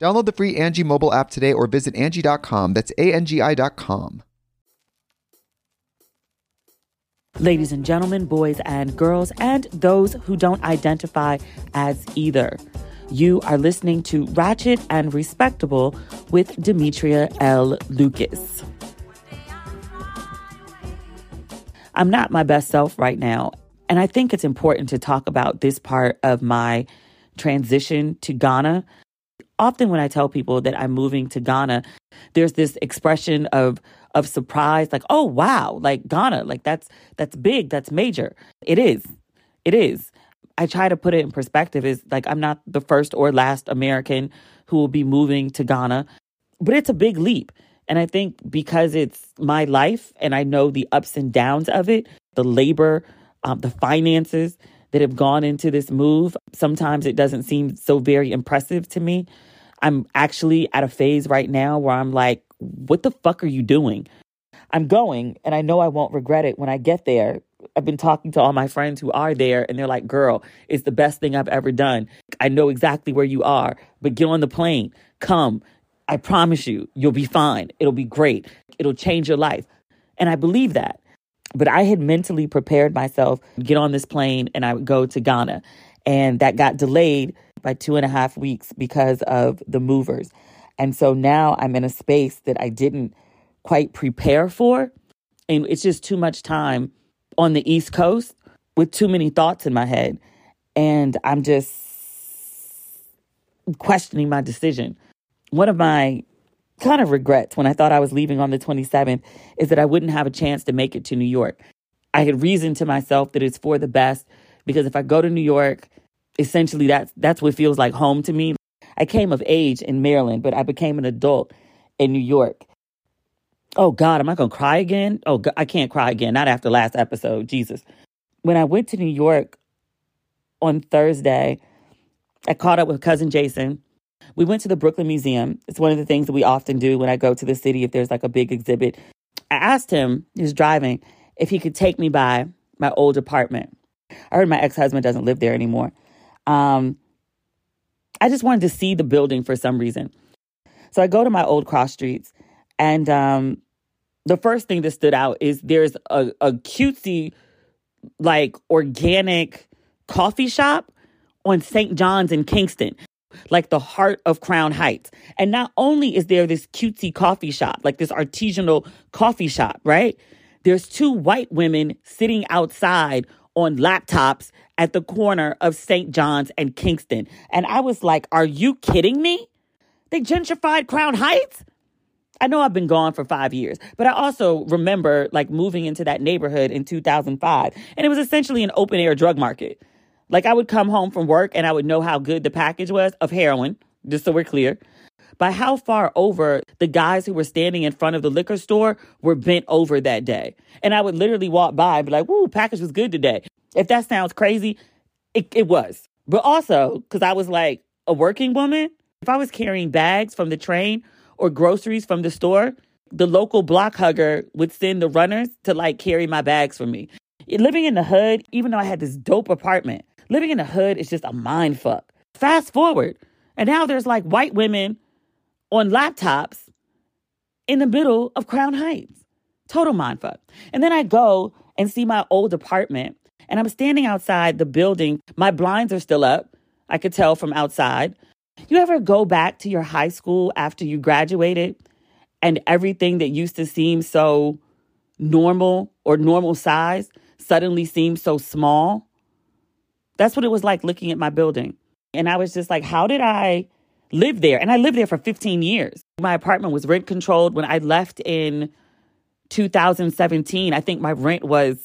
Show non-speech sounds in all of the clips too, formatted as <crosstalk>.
Download the free Angi mobile app today or visit Angi.com. That's A-N-G-I dot com. Ladies and gentlemen, boys and girls, and those who don't identify as either. You are listening to Ratchet and Respectable with Demetria L. Lucas. I'm not my best self right now, and I think it's important to talk about this part of my transition to Ghana. Often when I tell people that I'm moving to Ghana, there's this expression of of surprise like, "Oh, wow, like Ghana, like that's that's big, that's major." It is. It is. I try to put it in perspective is like I'm not the first or last American who will be moving to Ghana, but it's a big leap. And I think because it's my life and I know the ups and downs of it, the labor, um, the finances, that have gone into this move, sometimes it doesn't seem so very impressive to me. I'm actually at a phase right now where I'm like, what the fuck are you doing? I'm going and I know I won't regret it when I get there. I've been talking to all my friends who are there and they're like, girl, it's the best thing I've ever done. I know exactly where you are, but get on the plane, come. I promise you, you'll be fine. It'll be great. It'll change your life. And I believe that. But I had mentally prepared myself to get on this plane and I would go to Ghana. And that got delayed by two and a half weeks because of the movers. And so now I'm in a space that I didn't quite prepare for. And it's just too much time on the East Coast with too many thoughts in my head. And I'm just questioning my decision. One of my kind of regrets when I thought I was leaving on the 27th is that I wouldn't have a chance to make it to New York. I had reasoned to myself that it's for the best because if I go to New York, essentially that's that's what feels like home to me. I came of age in Maryland, but I became an adult in New York. Oh God, am I to cry again? Oh, God, I can't cry again. Not after last episode. Jesus. When I went to New York on Thursday, I caught up with cousin Jason we went to the Brooklyn Museum. It's one of the things that we often do when I go to the city if there's like a big exhibit. I asked him, he was driving, if he could take me by my old apartment. I heard my ex husband doesn't live there anymore. Um, I just wanted to see the building for some reason. So I go to my old cross streets And um, the first thing that stood out is there's a, a cutesy, like organic coffee shop on St. John's in Kingston, like the heart of Crown Heights. And not only is there this cutesy coffee shop, like this artisanal coffee shop, right? There's two white women sitting outside on laptops at the corner of St. John's and Kingston. And I was like, are you kidding me? They gentrified Crown Heights? I know I've been gone for five years, but I also remember like moving into that neighborhood in 2005. And it was essentially an open air drug market. Like I would come home from work and I would know how good the package was of heroin, just so we're clear. By how far over the guys who were standing in front of the liquor store were bent over that day. And I would literally walk by and be like, woo, package was good today. If that sounds crazy, it, it was. But also, because I was like a working woman, if I was carrying bags from the train or groceries from the store, the local block hugger would send the runners to like carry my bags for me. Living in the hood, even though I had this dope apartment, living in the hood is just a mind fuck. Fast forward, and now there's like white women on laptops in the middle of Crown Heights. Total mind fuck. And then I go and see my old apartment, and I'm standing outside the building. My blinds are still up. I could tell from outside. You ever go back to your high school after you graduated and everything that used to seem so normal or normal size suddenly seems so small? That's what it was like looking at my building. And I was just like, how did I live there? And I lived there for 15 years. My apartment was rent controlled. When I left in 2017, I think my rent was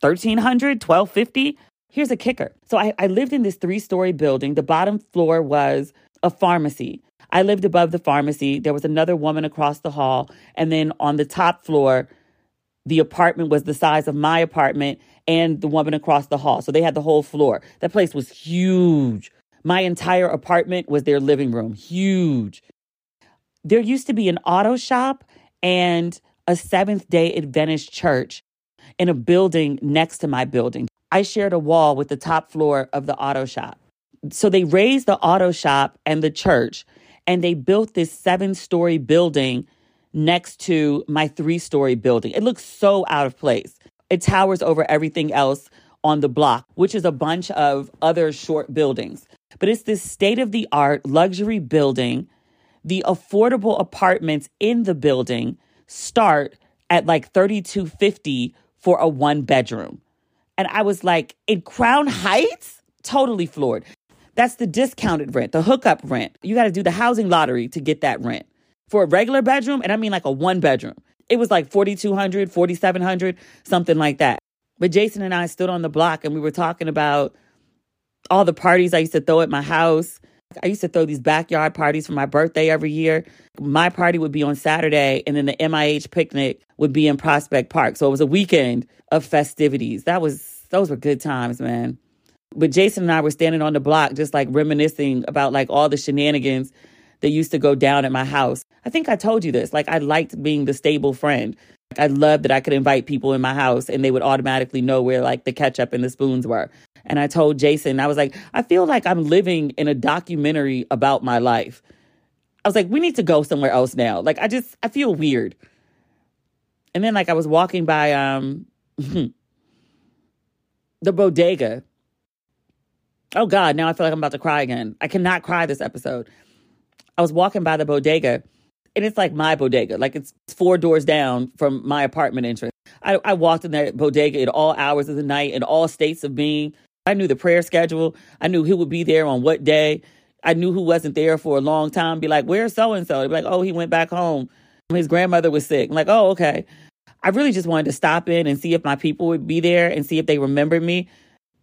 1300 1250 Here's a kicker. So I, I lived in this three story building. The bottom floor was a pharmacy. I lived above the pharmacy. There was another woman across the hall. And then on the top floor, the apartment was the size of my apartment and the woman across the hall. So they had the whole floor. That place was huge. My entire apartment was their living room, huge. There used to be an auto shop and a Seventh day Adventist church in a building next to my building. I shared a wall with the top floor of the auto shop so they raised the auto shop and the church and they built this seven story building next to my three story building. It looks so out of place. It towers over everything else on the block, which is a bunch of other short buildings. But it's this state of the art luxury building. The affordable apartments in the building start at like 3250 for a one bedroom. And I was like, in Crown Heights? Totally floored. That's the discounted rent, the hookup rent. You got to do the housing lottery to get that rent. For a regular bedroom, and I mean like a one bedroom, it was like 4200 4700 something like that. But Jason and I stood on the block and we were talking about all the parties I used to throw at my house. I used to throw these backyard parties for my birthday every year. My party would be on Saturday, and then the MIH picnic would be in Prospect Park. So it was a weekend of festivities. That was those were good times, man. But Jason and I were standing on the block, just like reminiscing about like all the shenanigans that used to go down at my house. I think I told you this. Like, I liked being the stable friend. Like, I loved that I could invite people in my house and they would automatically know where like the ketchup and the spoons were. And I told Jason, I was like, I feel like I'm living in a documentary about my life. I was like, we need to go somewhere else now. Like, I just, I feel weird. And then, like, I was walking by um <laughs> the bodega Oh God, now I feel like I'm about to cry again. I cannot cry this episode. I was walking by the bodega, and it's like my bodega, like it's four doors down from my apartment entrance. I, I walked in that bodega at all hours of the night, in all states of being. I knew the prayer schedule. I knew who would be there on what day. I knew who wasn't there for a long time. Be like, where's so and so? Be like, oh, he went back home. His grandmother was sick. I'm like, oh, okay. I really just wanted to stop in and see if my people would be there and see if they remembered me.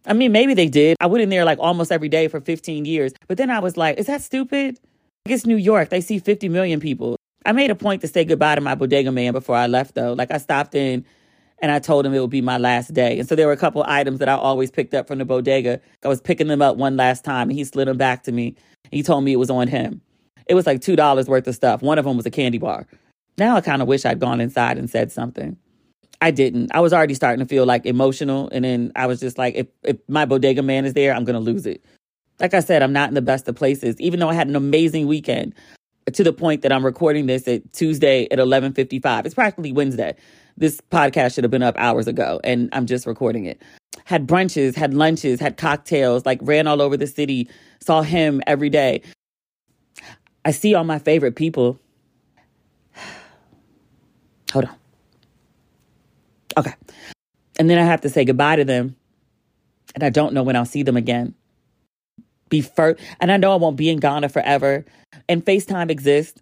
I mean, maybe they did. I went in there like almost every day for 15 years. But then I was like, is that stupid? It's New York. They see 50 million people. I made a point to say goodbye to my bodega man before I left, though. Like, I stopped in and I told him it would be my last day. And so there were a couple items that I always picked up from the bodega. I was picking them up one last time and he slid them back to me. He told me it was on him. It was like $2 worth of stuff. One of them was a candy bar. Now I kind of wish I'd gone inside and said something. I didn't. I was already starting to feel like emotional. And then I was just like, if, if my bodega man is there, I'm going to lose it. Like I said, I'm not in the best of places, even though I had an amazing weekend. to the point that I'm recording this at Tuesday at 11:55. It's practically Wednesday. This podcast should have been up hours ago and I'm just recording it. Had brunches, had lunches, had cocktails, like ran all over the city, saw him every day. I see all my favorite people. <sighs> Hold on. Okay. And then I have to say goodbye to them. And I don't know when I'll see them again. Be first, and I know I won't be in Ghana forever. And FaceTime exists.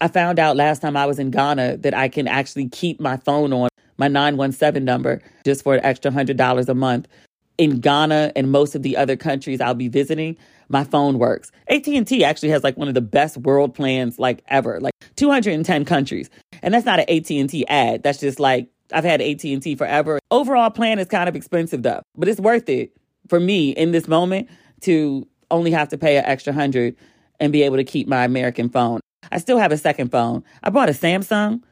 I found out last time I was in Ghana that I can actually keep my phone on my 917 number just for an extra $100 a month. In Ghana and most of the other countries I'll be visiting, my phone works. AT&T actually has like one of the best world plans like ever, like 210 countries. And that's not an AT&T ad. That's just like I've had AT&T forever. Overall plan is kind of expensive though, but it's worth it for me in this moment to only have to pay an extra 100 and be able to keep my American phone. I still have a second phone. I bought a Samsung,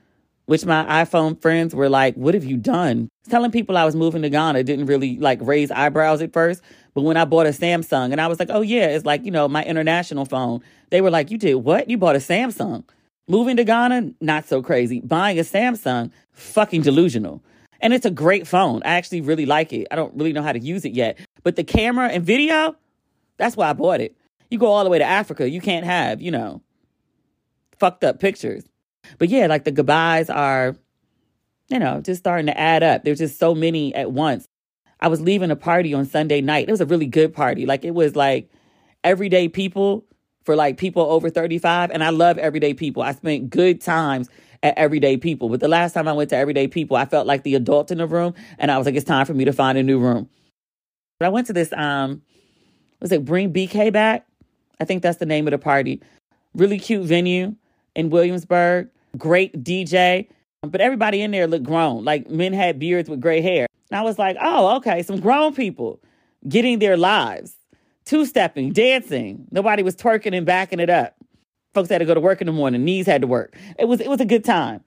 which my iPhone friends were like, What have you done? Telling people I was moving to Ghana didn't really like raise eyebrows at first. But when I bought a Samsung and I was like, Oh, yeah, it's like, you know, my international phone, they were like, You did what? You bought a Samsung. Moving to Ghana, not so crazy. Buying a Samsung, fucking delusional. And it's a great phone. I actually really like it. I don't really know how to use it yet. But the camera and video, that's why I bought it. You go all the way to Africa, you can't have, you know, fucked up pictures. But yeah, like the goodbyes are, you know, just starting to add up. There's just so many at once. I was leaving a party on Sunday night. It was a really good party. Like it was like everyday people for like people over 35. And I love everyday people. I spent good times at everyday people. But the last time I went to everyday people, I felt like the adult in the room. And I was like, it's time for me to find a new room. But I went to this, um, was it Bring BK Back? I think that's the name of the party. Really cute venue in Williamsburg. Great DJ. But everybody in there looked grown. Like men had beards with gray hair. And I was like, oh, okay, some grown people getting their lives, two stepping, dancing. Nobody was twerking and backing it up. Folks had to go to work in the morning, knees had to work. It was it was a good time.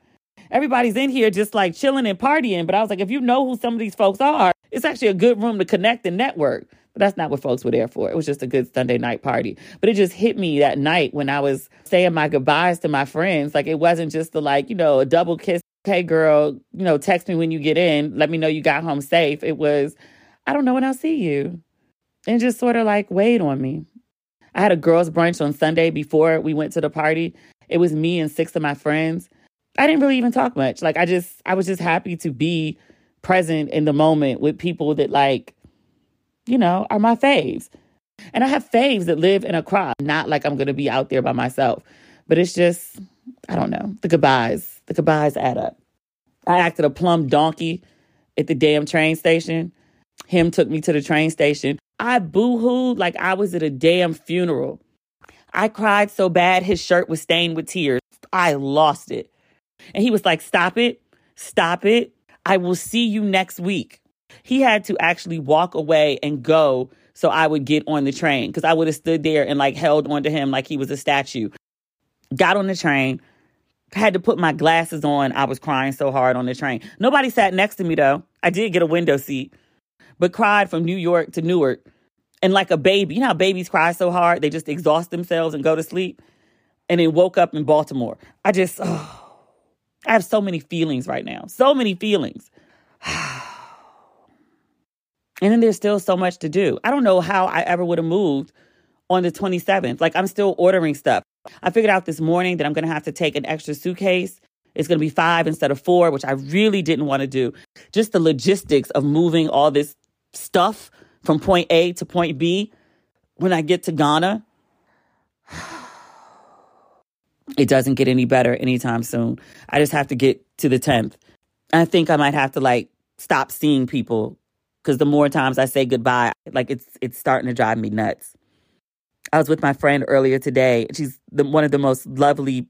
Everybody's in here just like chilling and partying. But I was like, if you know who some of these folks are, it's actually a good room to connect and network. But that's not what folks were there for. It was just a good Sunday night party. But it just hit me that night when I was saying my goodbyes to my friends. Like it wasn't just the like, you know, a double kiss. Hey girl, you know, text me when you get in. Let me know you got home safe. It was, I don't know when I'll see you. And just sort of like weighed on me. I had a girls' brunch on Sunday before we went to the party. It was me and six of my friends. I didn't really even talk much. Like I just I was just happy to be present in the moment with people that like you know, are my faves. And I have faves that live in Accra, not like I'm going to be out there by myself. But it's just, I don't know, the goodbyes. The goodbyes add up. I acted a plum donkey at the damn train station. Him took me to the train station. I boo hooed like I was at a damn funeral. I cried so bad his shirt was stained with tears. I lost it. And he was like, Stop it. Stop it. I will see you next week. He had to actually walk away and go so I would get on the train because I would have stood there and like held onto him like he was a statue. Got on the train, had to put my glasses on. I was crying so hard on the train. Nobody sat next to me though. I did get a window seat, but cried from New York to Newark. And like a baby, you know how babies cry so hard, they just exhaust themselves and go to sleep? And then woke up in Baltimore. I just, oh, I have so many feelings right now. So many feelings. <sighs> And then there's still so much to do. I don't know how I ever would have moved on the 27th. Like I'm still ordering stuff. I figured out this morning that I'm going to have to take an extra suitcase. It's going to be five instead of four, which I really didn't want to do. Just the logistics of moving all this stuff from point A to point B when I get to Ghana. <sighs> It doesn't get any better anytime soon. I just have to get to the 10th. I think I might have to like stop seeing people because the more times I say goodbye, like it's it's starting to drive me nuts. I was with my friend earlier today. She's the, one of the most lovely,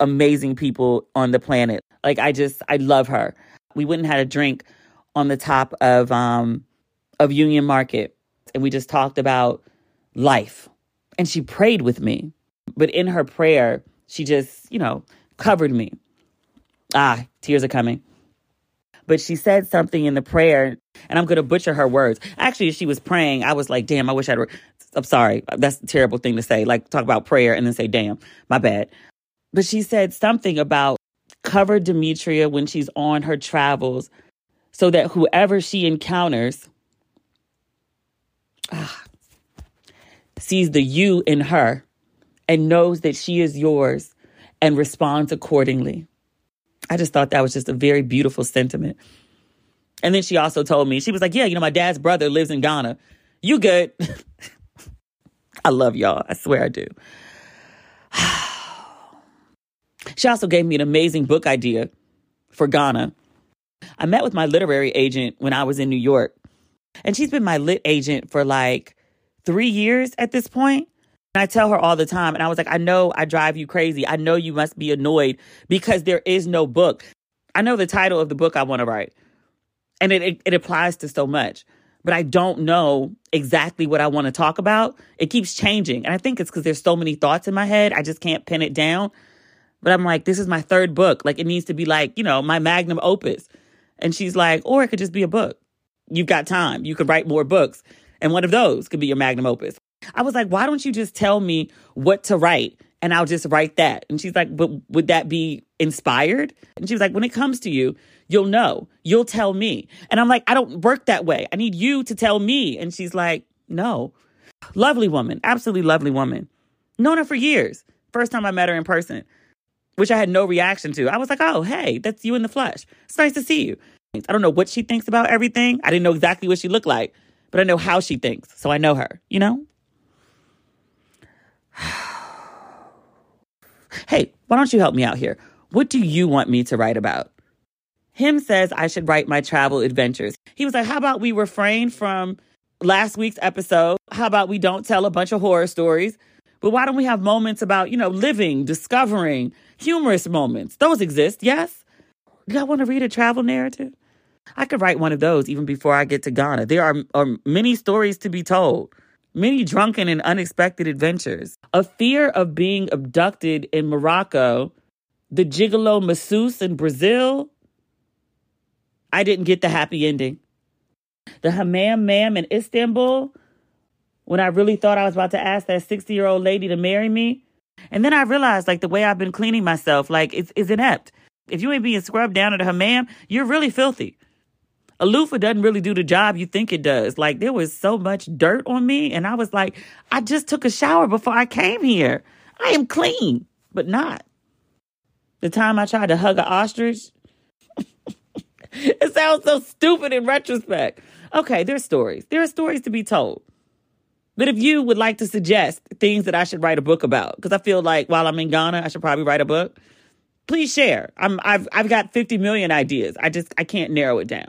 amazing people on the planet. Like I just I love her. We went and had a drink on the top of um of Union Market and we just talked about life. And she prayed with me. But in her prayer, she just, you know, covered me. Ah, tears are coming but she said something in the prayer, and I'm going to butcher her words. Actually, she was praying. I was like, damn, I wish I'd. I'm sorry. That's a terrible thing to say. Like, talk about prayer and then say, damn, my bad. But she said something about cover Demetria when she's on her travels so that whoever she encounters ah, sees the you in her and knows that she is yours and responds accordingly. I just thought that was just a very beautiful sentiment. And then she also told me, she was like, Yeah, you know, my dad's brother lives in Ghana. You good? <laughs> I love y'all. I swear I do. <sighs> she also gave me an amazing book idea for Ghana. I met with my literary agent when I was in New York, and she's been my lit agent for like three years at this point. And I tell her all the time, and I was like, I know I drive you crazy. I know you must be annoyed because there is no book. I know the title of the book I want to write, and it, it, it applies to so much, but I don't know exactly what I want to talk about. It keeps changing. And I think it's because there's so many thoughts in my head, I just can't pin it down. But I'm like, this is my third book. Like, it needs to be like, you know, my magnum opus. And she's like, or it could just be a book. You've got time. You could write more books. And one of those could be your magnum opus. I was like, why don't you just tell me what to write and I'll just write that? And she's like, but would that be inspired? And she was like, when it comes to you, you'll know. You'll tell me. And I'm like, I don't work that way. I need you to tell me. And she's like, no. Lovely woman, absolutely lovely woman. Known her for years. First time I met her in person, which I had no reaction to. I was like, oh, hey, that's you in the flesh. It's nice to see you. I don't know what she thinks about everything. I didn't know exactly what she looked like, but I know how she thinks. So I know her, you know? <sighs> hey, why don't you help me out here? What do you want me to write about? Him says I should write my travel adventures. He was like, How about we refrain from last week's episode? How about we don't tell a bunch of horror stories? But why don't we have moments about, you know, living, discovering, humorous moments? Those exist, yes? Do y'all want to read a travel narrative? I could write one of those even before I get to Ghana. There are, are many stories to be told many drunken and unexpected adventures, a fear of being abducted in Morocco, the gigolo masseuse in Brazil. I didn't get the happy ending. The hammam ma'am in Istanbul, when I really thought I was about to ask that 60 year old lady to marry me. And then I realized, like, the way I've been cleaning myself, like, it's, it's inept. If you ain't being scrubbed down at the hammam, you're really filthy a loofah doesn't really do the job you think it does. Like there was so much dirt on me, and I was like, I just took a shower before I came here. I am clean, but not. The time I tried to hug an ostrich, <laughs> it sounds so stupid in retrospect. Okay, there's stories. There are stories to be told. But if you would like to suggest things that I should write a book about, because I feel like while I'm in Ghana, I should probably write a book. Please share. I'm I've I've got 50 million ideas. I just I can't narrow it down.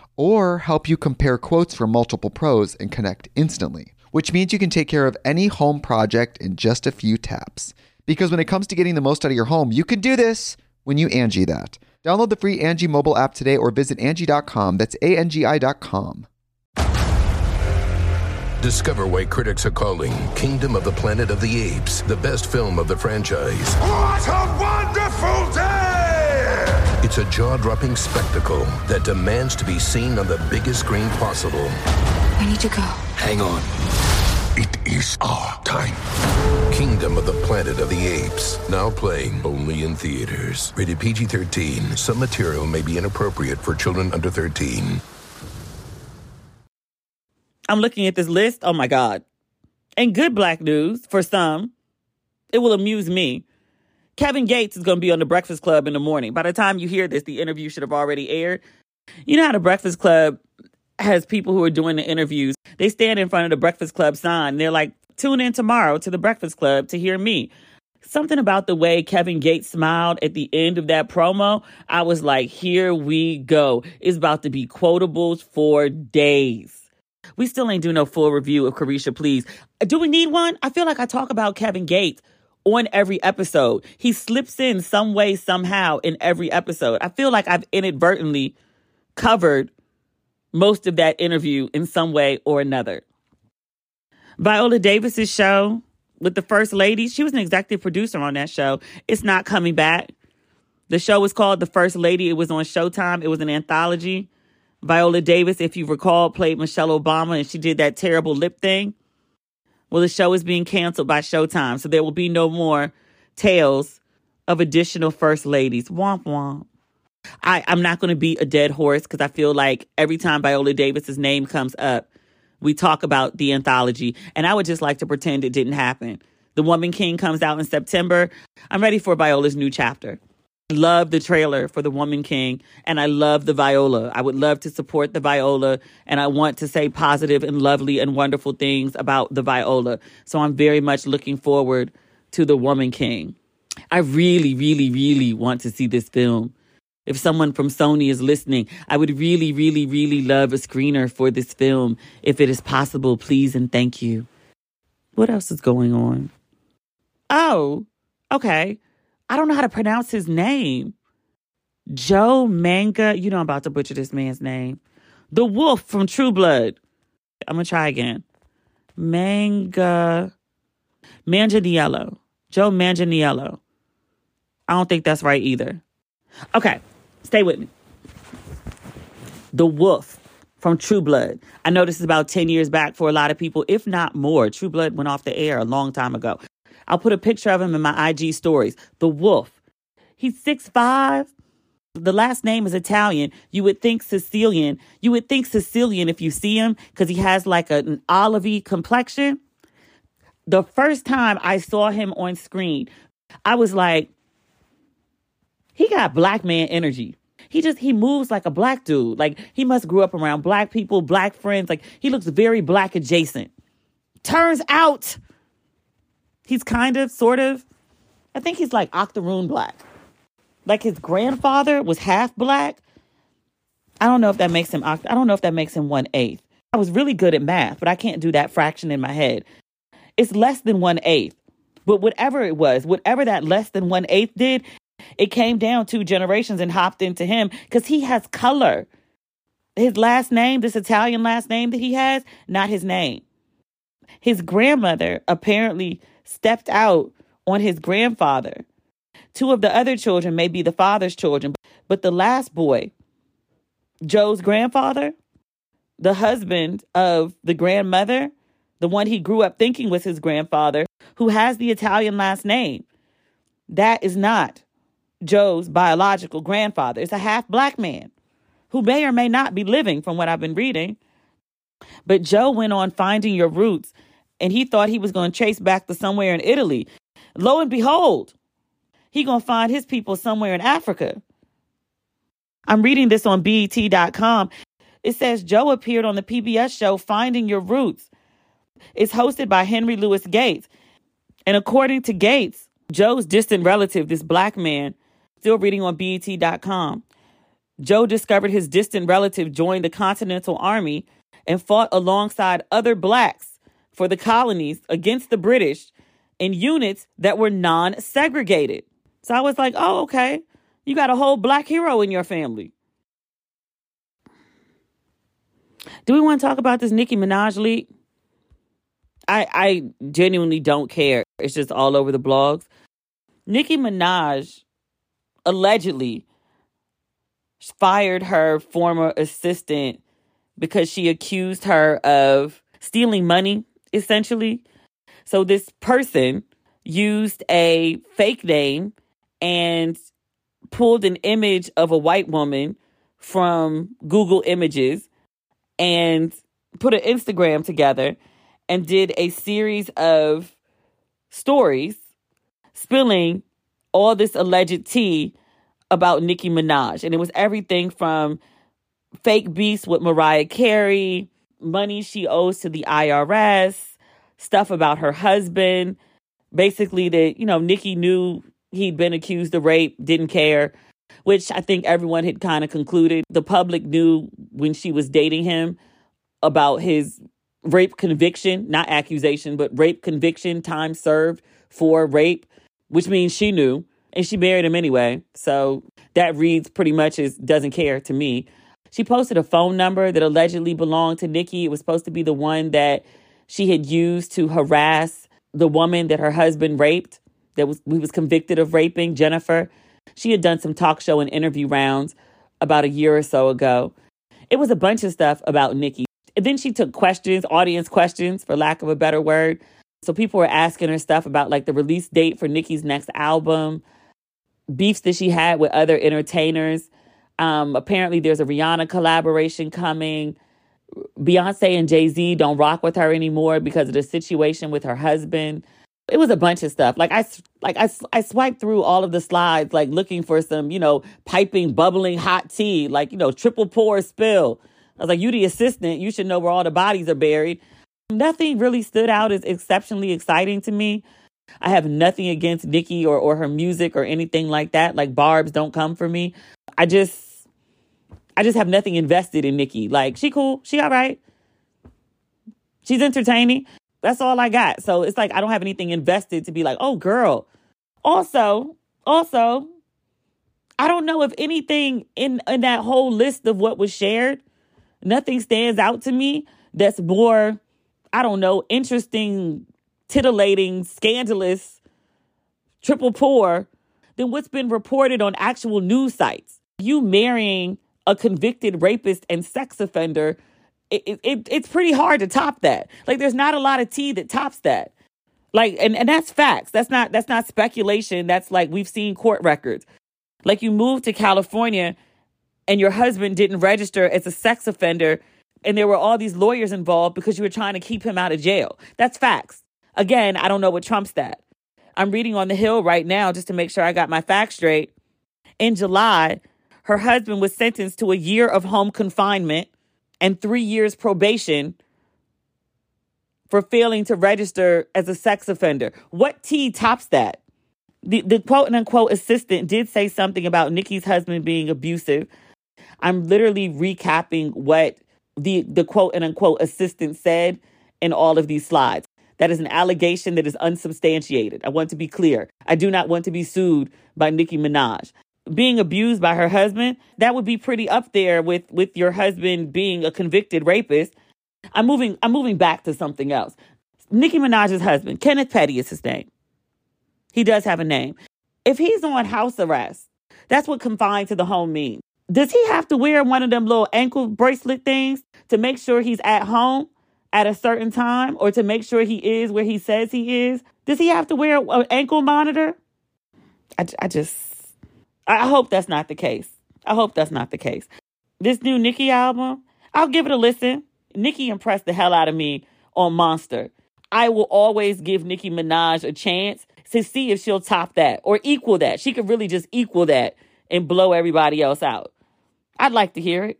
or help you compare quotes from multiple pros and connect instantly, which means you can take care of any home project in just a few taps. Because when it comes to getting the most out of your home, you can do this when you Angi that. Download the free Angi mobile app today or visit Angi.com. That's A-N-G-I dot com. Discover why critics are calling Kingdom of the Planet of the Apes the best film of the franchise. What a wonderful day! It's a jaw-dropping spectacle that demands to be seen on the biggest screen possible. I need to go. Hang on. It is our time. Kingdom of the Planet of the Apes. Now playing only in theaters. Rated PG 13. Some material may be inappropriate for children under 13. I'm looking at this list. Oh my God. And good black news for some. It will amuse me. Kevin Gates is going to be on the Breakfast Club in the morning. By the time you hear this, the interview should have already aired. You know how the Breakfast Club has people who are doing the interviews. They stand in front of the Breakfast Club sign. they're like, tune in tomorrow to the Breakfast Club to hear me. Something about the way Kevin Gates smiled at the end of that promo, I was like, here we go. It's about to be quotables for days. We still ain't do no full review of Caresha Please. Do we need one? I feel like I talk about Kevin Gates on every episode. He slips in some way, somehow in every episode. I feel like I've inadvertently covered most of that interview in some way or another. Viola Davis's show with the First Lady, she was an executive producer on that show. It's not coming back. The show was called The First Lady. It was on Showtime. It was an anthology. Viola Davis, if you recall, played Michelle Obama and she did that terrible lip thing. Well, the show is being canceled by Showtime, so there will be no more tales of additional first ladies. Womp womp. I, I'm not going to be a dead horse because I feel like every time Viola Davis's name comes up, we talk about the anthology, and I would just like to pretend it didn't happen. The Woman King comes out in September. I'm ready for Viola's new chapter love the trailer for The Woman King and I love the viola. I would love to support the viola and I want to say positive and lovely and wonderful things about the viola. So I'm very much looking forward to The Woman King. I really, really, really want to see this film. If someone from Sony is listening, I would really, really, really love a screener for this film. If it is possible, please and thank you. What else is going on? Oh, okay. I don't know how to pronounce his name. Joe Manga. You know I'm about to butcher this man's name. The wolf from True Blood. I'm gonna try again. Manga Manganiello. Joe Manganiello. I don't think that's right either. Okay, stay with me. The wolf from True Blood. I know this is about 10 years back for a lot of people, if not more. True Blood went off the air a long time ago. I'll put a picture of him in my IG stories. The wolf. He's six five. The last name is Italian. You would think Sicilian. You would think Sicilian if you see him because he has like a, an olivey complexion. The first time I saw him on screen, I was like, he got black man energy. He just he moves like a black dude. Like he must grew up around black people, black friends. Like he looks very black adjacent. Turns out He's kind of, sort of, I think he's like octoroon black. Like his grandfather was half black. I don't know if that makes him, I don't know if that makes him one eighth. I was really good at math, but I can't do that fraction in my head. It's less than one eighth. But whatever it was, whatever that less than one eighth did, it came down two generations and hopped into him because he has color. His last name, this Italian last name that he has, not his name. His grandmother apparently stepped out on his grandfather. Two of the other children may be the father's children, but the last boy, Joe's grandfather, the husband of the grandmother, the one he grew up thinking was his grandfather, who has the Italian last name, that is not Joe's biological grandfather. It's a half black man who may or may not be living from what I've been reading. But Joe went on finding your roots and he thought he was going to chase back to somewhere in Italy. Lo and behold, he going to find his people somewhere in Africa. I'm reading this on BET.com. It says Joe appeared on the PBS show Finding Your Roots. It's hosted by Henry Louis Gates. And according to Gates, Joe's distant relative, this black man, still reading on BET.com, Joe discovered his distant relative joined the Continental Army and fought alongside other blacks for the colonies against the British in units that were non segregated. So I was like, oh, okay. You got a whole black hero in your family. Do we want to talk about this Nicki Minaj leak? I I genuinely don't care. It's just all over the blogs. Nicki Minaj allegedly fired her former assistant because she accused her of stealing money essentially. So this person used a fake name and pulled an image of a white woman from Google Images and put an Instagram together and did a series of stories spilling all this alleged tea about Nicki Minaj. And it was everything from fake beefs with Mariah Carey, money she owes to the IRS, stuff about her husband. Basically, that, you know, Nicki knew he'd been accused of rape, didn't care, which I think everyone had kind of concluded. The public knew when she was dating him about his rape conviction, not accusation, but rape conviction, time served for rape, which means she knew and she married him anyway. So that reads pretty much as doesn't care to me. She posted a phone number that allegedly belonged to Nicki. It was supposed to be the one that she had used to harass the woman that her husband raped, that was he was convicted of raping, Jennifer. She had done some talk show and interview rounds about a year or so ago. It was a bunch of stuff about Nicki. And then she took questions, audience questions, for lack of a better word. So people were asking her stuff about like the release date for Nicki's next album, beefs that she had with other entertainers. Um, apparently, there's a Rihanna collaboration coming. Beyonce and Jay Z don't rock with her anymore because of the situation with her husband. It was a bunch of stuff. Like I, like I, I swiped through all of the slides, like looking for some, you know, piping, bubbling hot tea, like you know, triple pour spill. I was like, you the assistant, you should know where all the bodies are buried. Nothing really stood out as exceptionally exciting to me. I have nothing against Nicki or, or her music or anything like that. Like barbs don't come for me. I just I just have nothing invested in Nicki. Like she cool, she all right. She's entertaining. That's all I got. So it's like I don't have anything invested to be like, oh girl. Also, also, I don't know if anything in, in that whole list of what was shared, nothing stands out to me that's more, I don't know, interesting titillating, scandalous, triple poor than what's been reported on actual news sites. You marrying a convicted rapist and sex offender, it, it, it's pretty hard to top that. Like there's not a lot of tea that tops that. Like and, and that's facts. That's not that's not speculation. That's like we've seen court records. Like you moved to California and your husband didn't register as a sex offender and there were all these lawyers involved because you were trying to keep him out of jail. That's facts. Again, I don't know what trumps that. I'm reading on the Hill right now just to make sure I got my facts straight. In July, her husband was sentenced to a year of home confinement and three years probation for failing to register as a sex offender. What T tops that? The, the quote unquote assistant did say something about Nicki's husband being abusive. I'm literally recapping what the, the quote unquote assistant said in all of these slides. That is an allegation that is unsubstantiated. I want to be clear. I do not want to be sued by Nicki Minaj. Being abused by her husband, that would be pretty up there with, with your husband being a convicted rapist. I'm moving I'm moving back to something else. Nicki Minaj's husband, Kenneth Petty is his name. He does have a name. If he's on house arrest, that's what confined to the home means. Does he have to wear one of them little ankle bracelet things to make sure he's at home? at a certain time or to make sure he is where he says he is? Does he have to wear an ankle monitor? I, I just, I hope that's not the case. I hope that's not the case. This new Nicki album, I'll give it a listen. Nicki impressed the hell out of me on Monster. I will always give Nicki Minaj a chance to see if she'll top that or equal that. She could really just equal that and blow everybody else out. I'd like to hear it.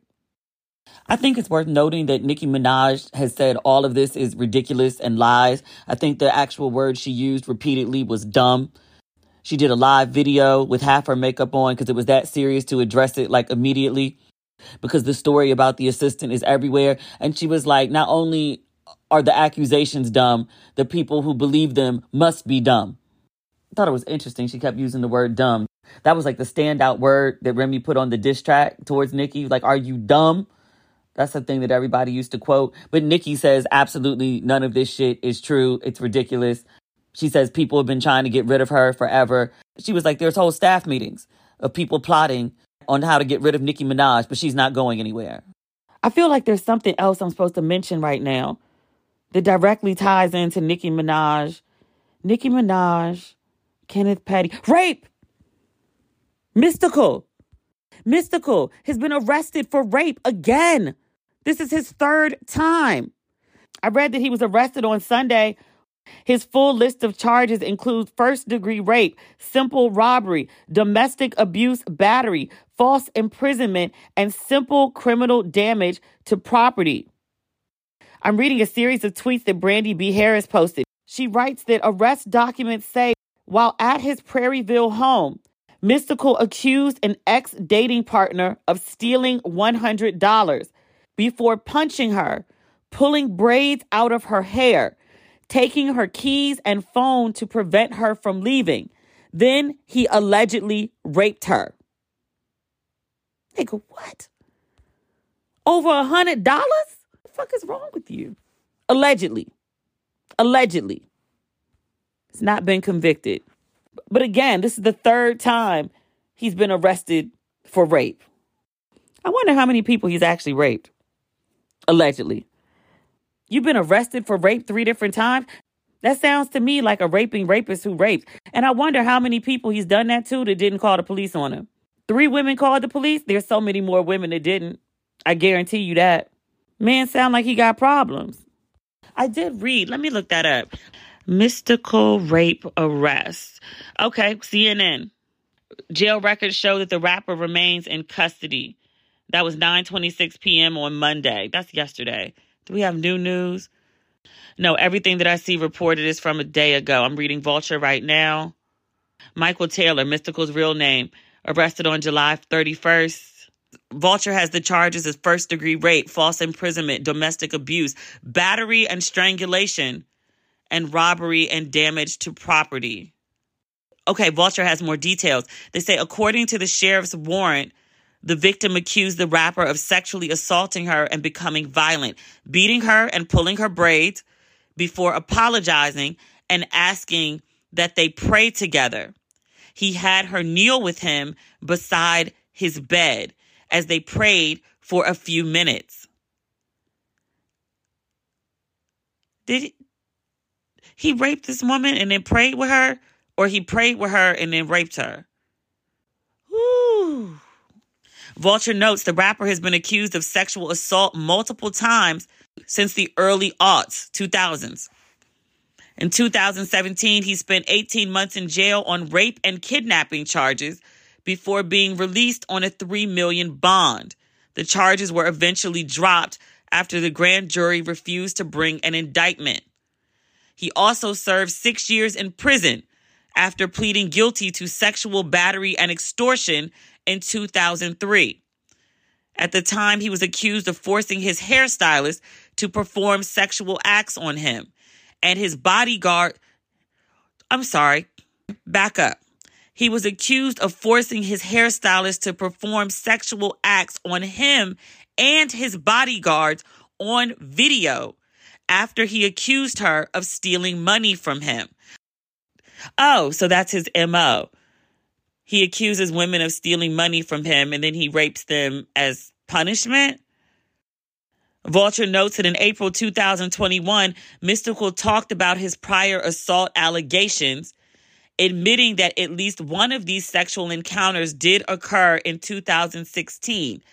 I think it's worth noting that Nicki Minaj has said all of this is ridiculous and lies. I think the actual word she used repeatedly was dumb. She did a live video with half her makeup on because it was that serious to address it like immediately because the story about the assistant is everywhere. And she was like, not only are the accusations dumb, the people who believe them must be dumb. I thought it was interesting. She kept using the word dumb. That was like the standout word that Remy put on the diss track towards Nicki. Like, are you dumb? That's the thing that everybody used to quote. But Nicki says absolutely none of this shit is true. It's ridiculous. She says people have been trying to get rid of her forever. She was like, there's whole staff meetings of people plotting on how to get rid of Nicki Minaj, but she's not going anywhere. I feel like there's something else I'm supposed to mention right now that directly ties into Nicki Minaj. Nicki Minaj, Kenneth Petty. Rape! Mystikal. Mystikal has been arrested for rape again. This is his third time. I read that he was arrested on Sunday. His full list of charges includes first degree rape, simple robbery, domestic abuse battery, false imprisonment, and simple criminal damage to property. I'm reading a series of tweets that Brandy B. Harris posted. She writes that arrest documents say while at his Prairieville home, Mystikal accused an ex dating partner of stealing $100 before punching her, pulling braids out of her hair, taking her keys and phone to prevent her from leaving. Then he allegedly raped her. Nigga, what? Over a hundred dollars? The fuck is wrong with you? Allegedly. Allegedly. It's not been convicted. But again, this is the third time he's been arrested for rape. I wonder how many people he's actually raped. Allegedly. You've been arrested for rape three different times? That sounds to me like a raping rapist who raped. And I wonder how many people he's done that to that didn't call the police on him. Three women called the police. There's so many more women that didn't. I guarantee you that. Man sound like he got problems. I did read. Let me look that up. Mystikal rape arrest. Okay, CNN. Jail records show that the rapper remains in custody. That was 9:26 p.m. on Monday. That's yesterday. Do we have new news? No, everything that I see reported is from a day ago. I'm reading Vulture right now. Michael Tyler, Mystikal's real name, arrested on July 31st. Vulture has the charges as first degree rape, false imprisonment, domestic abuse, battery and strangulation, and robbery and damage to property. Okay, Vulture has more details. They say, according to the sheriff's warrant, the victim accused the rapper of sexually assaulting her and becoming violent, beating her and pulling her braids before apologizing and asking that they pray together. He had her kneel with him beside his bed as they prayed for a few minutes. Did he, rape this woman and then prayed with her, or he prayed with her and then raped her? Woo. Vulture notes the rapper has been accused of sexual assault multiple times since the early aughts, 2000s. In 2017, he spent 18 months in jail on rape and kidnapping charges before being released on a 3 million bond. The charges were eventually dropped after the grand jury refused to bring an indictment. He also served 6 years in prison after pleading guilty to sexual battery and extortion in 2003. At the time, he was accused of forcing his hairstylist to perform sexual acts on him and his bodyguard. I'm sorry, back up. He was accused of forcing his hairstylist to perform sexual acts on him and his bodyguards on video after he accused her of stealing money from him. Oh, so that's his MO. He accuses women of stealing money from him and then he rapes them as punishment. Vulture notes that in April 2021, Mystikal talked about his prior assault allegations, admitting that at least one of these sexual encounters did occur in 2016,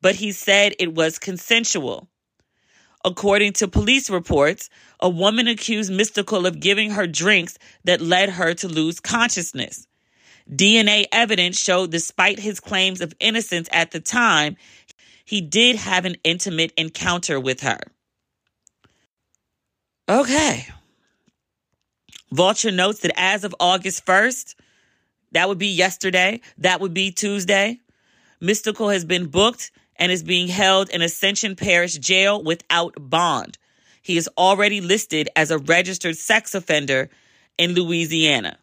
but he said it was consensual. According to police reports, a woman accused Mystikal of giving her drinks that led her to lose consciousness. DNA evidence showed, despite his claims of innocence at the time, he did have an intimate encounter with her. Okay. Vulture notes that as of August 1st, that would be yesterday, that would be Tuesday, Mystikal has been booked and is being held in Ascension Parish Jail without bond. He is already listed as a registered sex offender in Louisiana.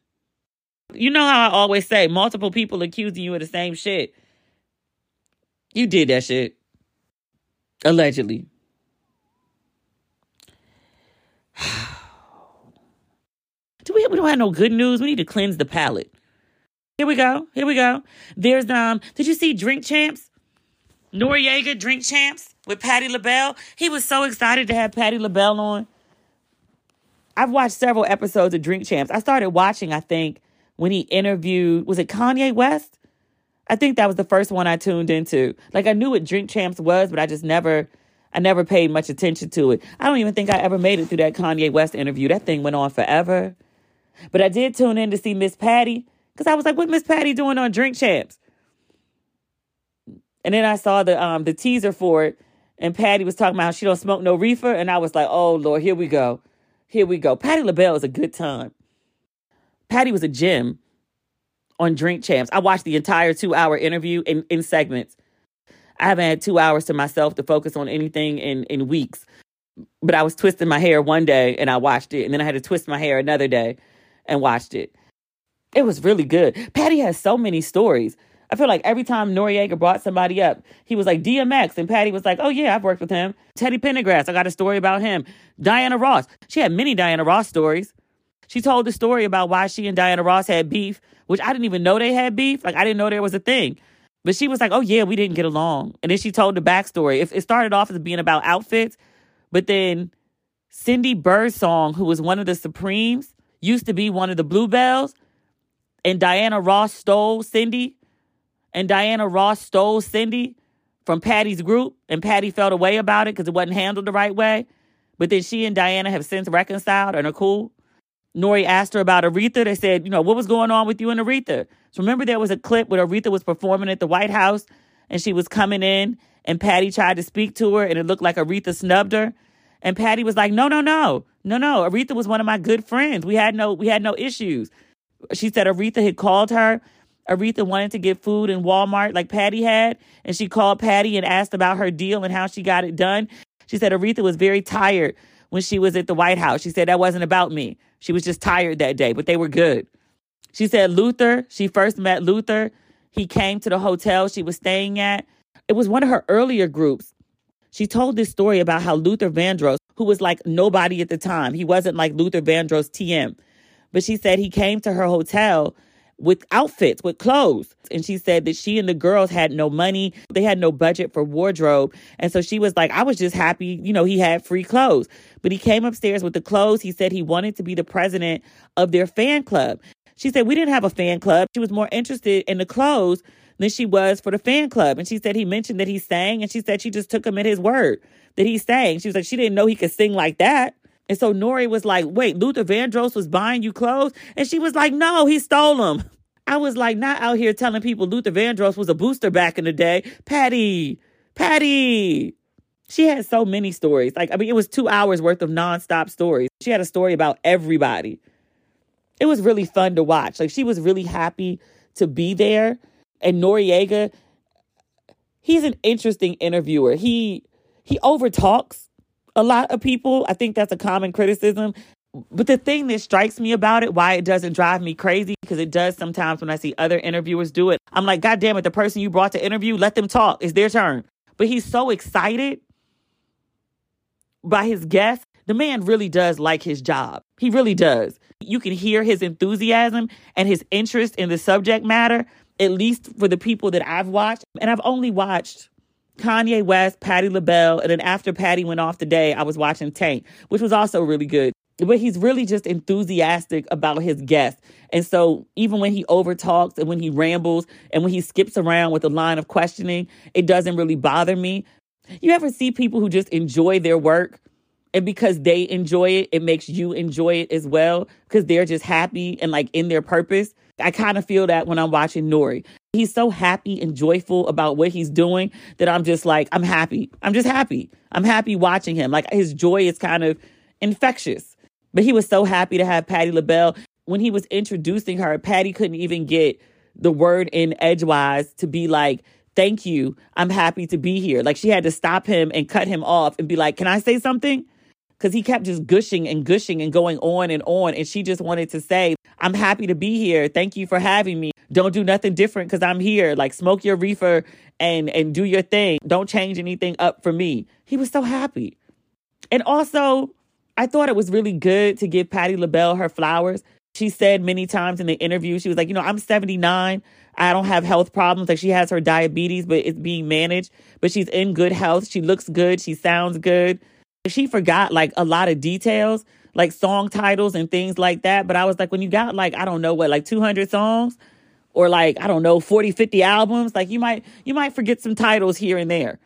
You know how I always say multiple people accusing you of the same shit. You did that shit. Allegedly. <sighs> Do we, we don't have no good news. We need to cleanse the palate. Here we go. Here we go. There's um. Did you see Drink Champs? Noreaga Drink Champs with Patti LaBelle. He was so excited to have Patti LaBelle on. I've watched several episodes of Drink Champs. I started watching, I think, when he interviewed, was it Kanye West? I think that was the first one I tuned into. Like I knew what Drink Champs was, but I just never I never paid much attention to it. I don't even think I ever made it through that Kanye West interview. That thing went on forever. But I did tune in to see Miss Patti because I was like, what Miss Patti doing on Drink Champs? And then I saw the um the teaser for it, and Patti was talking about she don't smoke no reefer, and I was like, oh Lord, here we go. Here we go. Patti LaBelle is a good time. Patti was a gem on Drink Champs. I watched the entire two hour interview in, in segments. I haven't had two hours to myself to focus on anything in, in weeks. But I was twisting my hair one day and I watched it. And then I had to twist my hair another day and watched it. It was really good. Patti has so many stories. I feel like every time Noreaga brought somebody up, he was like DMX, and Patty was like, "Oh yeah, I've worked with him." Teddy Pendergrass, I got a story about him. Diana Ross, she had many Diana Ross stories. She told the story about why she and Diana Ross had beef, which I didn't even know they had beef. Like I didn't know there was a thing. But she was like, "Oh yeah, we didn't get along," and then she told the backstory. If it started off as being about outfits, but then Cindy Birdsong, who was one of the Supremes, used to be one of the Bluebelles, and Diana Ross stole Cindy, and Diana Ross stole Cindy from Patti's group, and Patti felt away about it because it wasn't handled the right way. But then she and Diana have since reconciled and are cool. Nori asked her about Aretha. They said, you know, what was going on with you and Aretha? So remember there was a clip where Aretha was performing at the White House and she was coming in and Patti tried to speak to her and it looked like Aretha snubbed her. And Patti was like, no, no, no, no, no. Aretha was one of my good friends. We had no, we had no issues. She said Aretha had called her. Aretha wanted to get food in Walmart like Patti had. And she called Patti and asked about her deal and how she got it done. She said Aretha was very tired when she was at the White House. She said that wasn't about me. She was just tired that day, but they were good. She said Luther, she first met Luther. He came to the hotel she was staying at. It was one of her earlier groups. She told this story about how Luther Vandross, who was like nobody at the time, he wasn't like Luther Vandross TM, but she said he came to her hotel with outfits, with clothes. And she said that she and the girls had no money. They had no budget for wardrobe. And so she was like, I was just happy, you know, he had free clothes. But he came upstairs with the clothes. He said he wanted to be the president of their fan club. She said, We didn't have a fan club. She was more interested in the clothes than she was for the fan club. And she said he mentioned that he sang. And she said she just took him at his word that he sang. She was like, She didn't know he could sing like that. And so Nori was like, wait, Luther Vandross was buying you clothes? And she was like, no, he stole them. I was like, not out here telling people Luther Vandross was a booster back in the day. Patti, Patti. She had so many stories. Like, I mean, it was two hours worth of nonstop stories. She had a story about everybody. It was really fun to watch. Like, she was really happy to be there. And Noreaga, he's an interesting interviewer. He he overtalks a lot of people. I think that's a common criticism. But the thing that strikes me about it, why it doesn't drive me crazy, because it does sometimes when I see other interviewers do it. I'm like, God damn it, the person you brought to interview, let them talk. It's their turn. But he's so excited by his guests. The man really does like his job. He really does. You can hear his enthusiasm and his interest in the subject matter, at least for the people that I've watched. And I've only watched Kanye West, Patti LaBelle, and then after Patti went off today, I was watching Tank, which was also really good. But he's really just enthusiastic about his guests. And so even when he overtalks and when he rambles and when he skips around with a line of questioning, it doesn't really bother me. You ever see people who just enjoy their work? And because they enjoy it, it makes you enjoy it as well because they're just happy and like in their purpose. I kind of feel that when I'm watching Nori. He's so happy and joyful about what he's doing that I'm just like, I'm happy. I'm just happy. I'm happy watching him. Like his joy is kind of infectious. But he was so happy to have Patti LaBelle. When he was introducing her, Patti couldn't even get the word in edgewise to be like, thank you. I'm happy to be here. Like she had to stop him and cut him off and be like, can I say something? because he kept just gushing and gushing and going on and on. And she just wanted to say, I'm happy to be here. Thank you for having me. Don't do nothing different because I'm here. Like smoke your reefer and and do your thing. Don't change anything up for me. He was so happy. And also, I thought it was really good to give Patti LaBelle her flowers. She said many times in the interview, she was like, you know, I'm 79. I don't have health problems. Like she has her diabetes, but it's being managed. But she's in good health. She looks good. She sounds good she forgot like a lot of details. like song titles and things like that. But I was like, when you got like, I don't know what, like 200 songs or like, I don't know, 40, 50 albums, like you might, you might forget some titles here and there.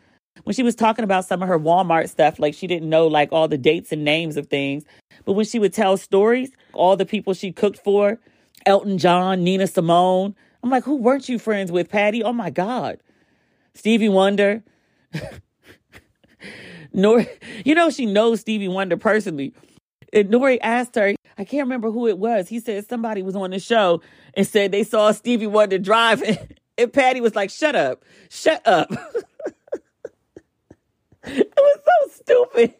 When she was talking about some of her Walmart stuff, like she didn't know like all the dates and names of things. But when she would tell stories, all the people she cooked for, Elton John, Nina Simone, I'm like, who weren't you friends with, Patti? Oh my God. Stevie Wonder. <laughs> Nor, you know, she knows Stevie Wonder personally. And Nori asked her, I can't remember who it was. He said somebody was on the show and said they saw Stevie Wonder driving. <laughs> And Patti was like, shut up, shut up. <laughs> it was so stupid.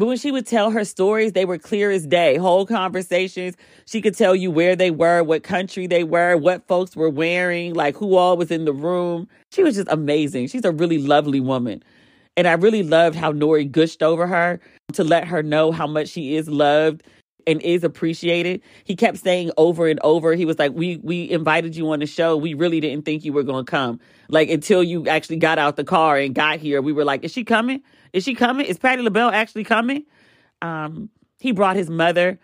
But when she would tell her stories, they were clear as day. Whole conversations. She could tell you where they were, what country they were, what folks were wearing, like who all was in the room. She was just amazing. She's a really lovely woman. And I really loved how Nori gushed over her to let her know how much she is loved and is appreciated. He kept saying over and over, he was like, We we invited you on the show. We really didn't think you were gonna come. Like until you actually got out the car and got here, we were like, Is she coming? Is she coming? Is Patti LaBelle actually coming? Um, he brought his mother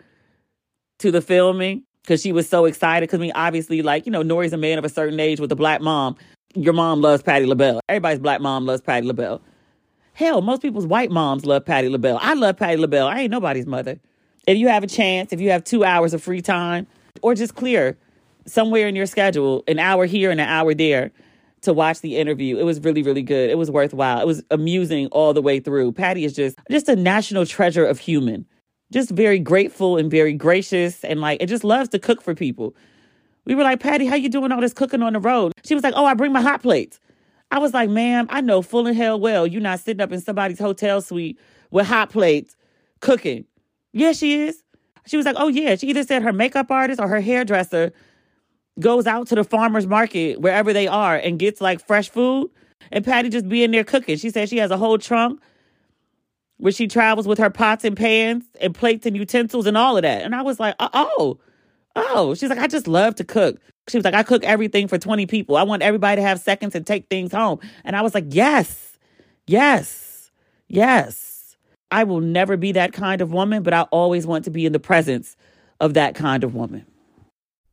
to the filming because she was so excited. Because I mean, obviously, like, you know, Nori's a man of a certain age with a black mom. Your mom loves Patti LaBelle. Everybody's black mom loves Patti LaBelle. Hell, most people's white moms love Patti LaBelle. I love Patti LaBelle. I ain't nobody's mother. If you have a chance, if you have two hours of free time, or just clear somewhere in your schedule, an hour here and an hour there to watch the interview. It was really, really good. It was worthwhile. It was amusing all the way through. Patti is just just a national treasure of human. Just very grateful and very gracious and like it just loves to cook for people. We were like, Patti, how you doing all this cooking on the road? She was like, Oh, I bring my hot plates. I was like, ma'am, I know full and hell well you're not sitting up in somebody's hotel suite with hot plates cooking. Yeah, she is. She was like, oh, yeah. She either said her makeup artist or her hairdresser goes out to the farmer's market, wherever they are, and gets like fresh food. And Patti just be in there cooking. She said she has a whole trunk where she travels with her pots and pans and plates and utensils and all of that. And I was like, uh, oh, oh. She's like, I just love to cook. She was like, I cook everything for 20 people. I want everybody to have seconds and take things home. And I was like, yes, yes, yes. I will never be that kind of woman, but I always want to be in the presence of that kind of woman.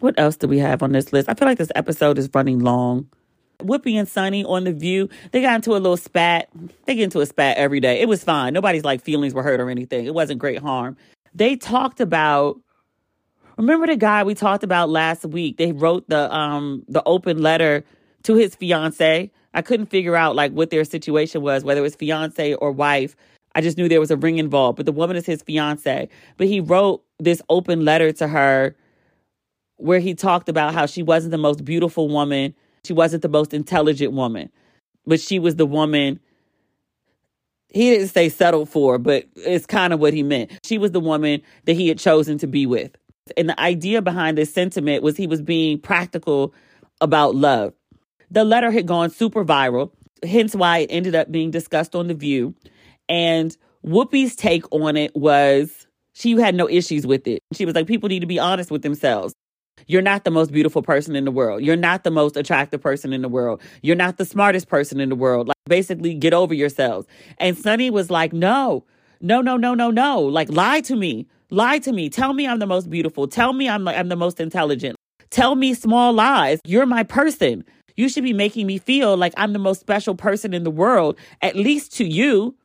What else do we have on this list? I feel like this episode is running long. Whoopi and Sunny on The View, they got into a little spat. They get into a spat every day. It was fine. Nobody's like feelings were hurt or anything. It wasn't great harm. They talked about remember the guy we talked about last week? They wrote the um the open letter to his fiance. I couldn't figure out like what their situation was, whether it was fiance or wife. I just knew there was a ring involved, but the woman is his fiance. But he wrote this open letter to her where he talked about how she wasn't the most beautiful woman, she wasn't the most intelligent woman, but she was the woman he didn't say settled for, but it's kind of what he meant. She was the woman that he had chosen to be with. And the idea behind this sentiment was he was being practical about love. The letter had gone super viral, hence why it ended up being discussed on The View. And Whoopi's take on it was she had no issues with it. She was like, people need to be honest with themselves. You're not the most beautiful person in the world. You're not the most attractive person in the world. You're not the smartest person in the world. Like, basically, get over yourselves. And Sunny was like, no, no, no, no, no, no. Like, lie to me. Lie to me. Tell me I'm the most beautiful. Tell me I'm, I'm the most intelligent. Tell me small lies. You're my person. You should be making me feel like I'm the most special person in the world, at least to you.